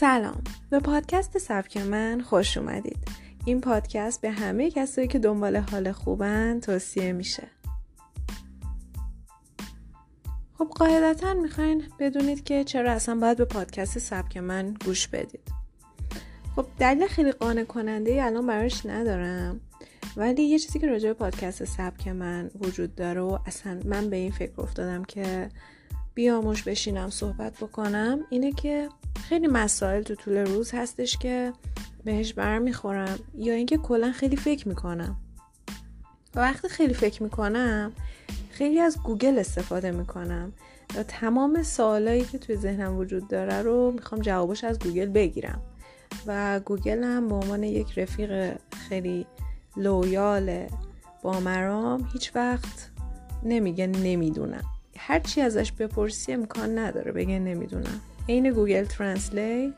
سلام. به پادکست سبک من خوش اومدید. این پادکست به همه کسایی که دنبال حال خوبن توصیه میشه. خب قاعدتا می‌خواین بدونید که چرا اصلا باید به پادکست سبک من گوش بدید. خب دلیل خیلی قانع کننده ای الان براش ندارم ولی یه چیزی که راجع به پادکست سبک من وجود داره و اصلا من به این فکر افتادم که بیاموش بشینم صحبت بکنم اینه که خیلی مسائل تو طول روز هستش که بهش برمیخورم یا اینکه کلا خیلی فکر می‌کنم. و وقتی خیلی فکر می‌کنم خیلی از گوگل استفاده می‌کنم و تمام سوالایی که توی ذهنم وجود داره رو می‌خوام جوابش از گوگل بگیرم. و گوگل هم به عنوان یک رفیق خیلی loyal با مرام هیچ وقت نمیگه نمی‌دونم. هرچی ازش بپرسی امکان نداره بگه نمی‌دونم. عین گوگل ترنسلیت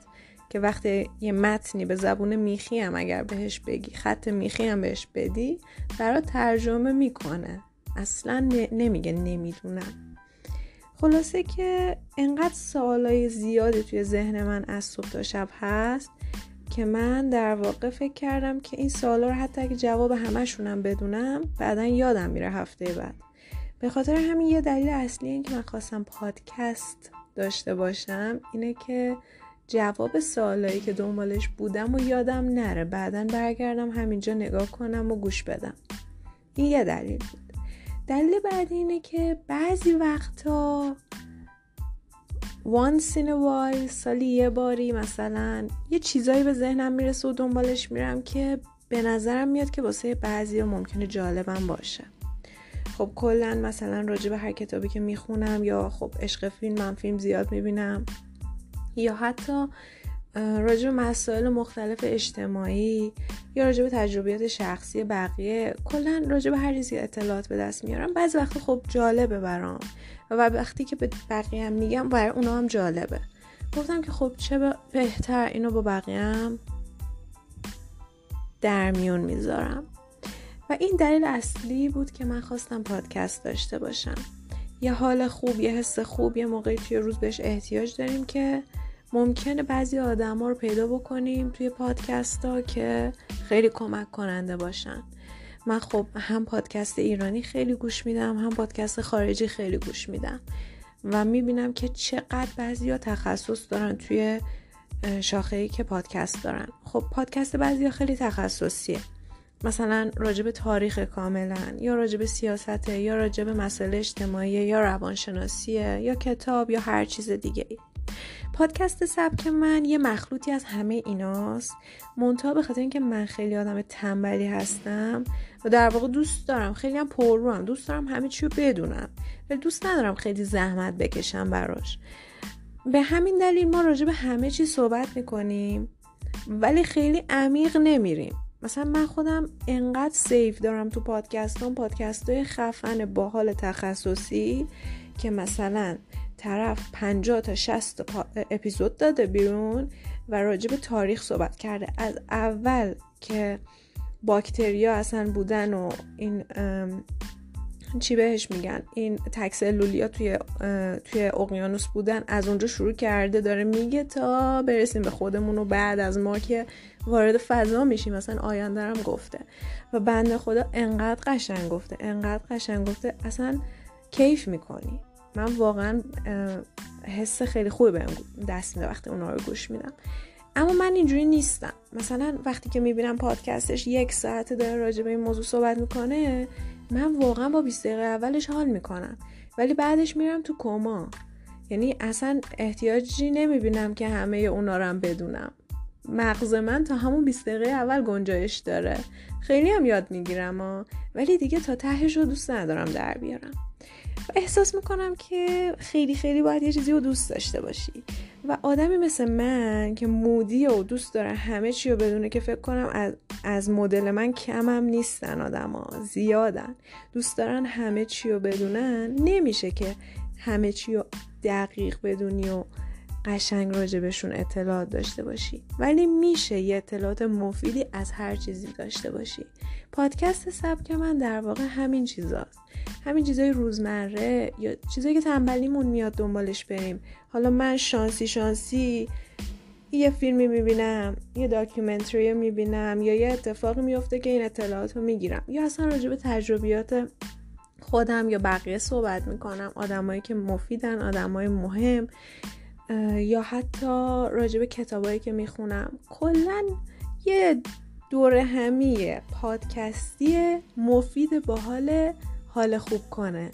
که وقتی یه متنی به زبون میخی هم اگر بهش بگی خط میخی هم بهش بدی برات ترجمه می‌کنه. اصلا نمیگه نمی‌دونم. خلاصه که انقدر سوالای زیادی توی ذهن من از صبح تا شب هست که من در واقع فکر کردم که این سوالا رو حتی اگه جواب همشونم بدونم بعدا یادم میره هفته بعد. به خاطر همین یه دلیل اصلی این که من خواستم پادکست داشته باشم اینه که جواب سوالایی که دنبالش بودم و یادم نره. بعدا برگردم همینجا نگاه کنم و گوش بدم. این یه دلیل بود. دلیل بعدی اینه که بعضی وقتا once in a while سالی یه باری مثلا یه چیزایی به ذهنم می‌رسه و دنبالش میرم که به نظرم میاد که واسه بعضی ممکنه جالبم باشه. خب کلا مثلا راجع به هر کتابی که می‌خونم یا خب عشق فیلم من فیلم زیاد می‌بینم. یا حتی راجع به مسائل مختلف اجتماعی یا راجع به تجربیات شخصی بقیه کلا راجع به هر چیزی اطلاعات به دست میارم. بعضی وقت خب جالبه برام. و وقتی که به بقیه هم میگم برای اونا هم جالبه. گفتم که خب چه بهتر اینو با بقیه هم در میون می‌ذارم. و این دلیل اصلی بود که من خواستم پادکست داشته باشم. یه حال خوب یه حس خوب یه موقعی توی روز بهش احتیاج داریم که ممکنه بعضی آدم ها رو پیدا بکنیم توی پادکست ها که خیلی کمک کننده باشن. من خب هم پادکست ایرانی خیلی گوش میدم هم پادکست خارجی خیلی گوش میدم و می‌بینم که چقدر بعضی ها تخصص دارن توی شاخه ای که پادکست دارن. خب پادکست بعضی خیلی تخصصیه. مثلا راجب تاریخ کاملا یا راجب سیاست یا راجب مسئله اجتماعی یا روانشناسیه یا کتاب یا هر چیز دیگه. ای. پادکست سبک من یه مخلوطی از همه ایناست. منتها به خاطر اینکه من خیلی آدم تنبلی هستم و در واقع دوست دارم خیلی هم پر هم دوست دارم همه چی رو بدونم. ولی دوست ندارم خیلی زحمت بکشم براش. به همین دلیل ما راجع به همه چی صحبت می‌کنیم ولی خیلی عمیق نمیریم. مثلا من خودم انقدر سیف دارم تو پادکستان پادکست های خفن باحال تخصصی که مثلا طرف 50 تا 60 تا اپیزود داده بیرون و راجع به تاریخ صحبت کرده. از اول که باکتریا اصلا بودن و این چی بهش میگن؟ این تکسلولیا توی توی اقیانوس بودن از اونجا شروع کرده داره میگه تا برسیم به خودمون و بعد از ما که وارد فضا میشیم. مثلا آیندرم گفته. و بنده خدا انقدر قشنگ گفته انقدر قشنگ گفته. اصلا کیف می‌کنی. من واقعا حس خیلی خوبی بهم دست میده وقتی اونا رو گوش میدم. اما من اینجوری نیستم. مثلا وقتی که می‌بینم پادکستش یک ساعت داره راجع به این موضوع صحبت می‌کنه من واقعا با 20 دقیقه اولش حال می‌کنم. ولی بعدش میرم تو کما. یعنی اصلا احتیاجی نمی‌بینم که همه اونا رو هم بدونم. مغز من تا همون 20 دقیقه اول گنجایش داره. خیلی هم یاد می‌گیرم ولی دیگه تا تهش رو دوست ندارم در بیارم. احساس می‌کنم که خیلی خیلی باید یه چیزی رو دوست داشته باشی. و آدمی مثل من که مودی و دوست داره همه چی رو بدونه که فکر کنم از, از مدل من کمم نیستن آدما زیادن. دوست دارن همه چی رو بدونن. نمیشه که همه چی رو دقیق بدونی و قشنگ راجبشون اطلاعات داشته باشی. ولی میشه یه اطلاعات مفیدی از هر چیزی داشته باشی. پادکست سبک من در واقع همین چیزاست. همین چیزای روزمره یا چیزایی که تنبلیمون میاد دنبالش بریم. حالا من شانسی شانسی یه فیلمی می‌بینم یه داکیومنتری می‌بینم یا یه اتفاقی میفته که این اطلاعات رو می‌گیرم. یا اصلا راجع به تجربیات خودم یا بقیه صحبت می‌کنم. آدمایی که مفیدن آدمای مهم. یا حتی راجع به کتابایی که می‌خونم. کلا یه دور همیه پادکستی مفید با حال حال خوب کنه.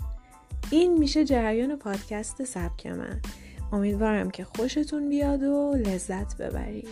این میشه جریان پادکست سبک من. امیدوارم که خوشتون بیاد و لذت ببرید.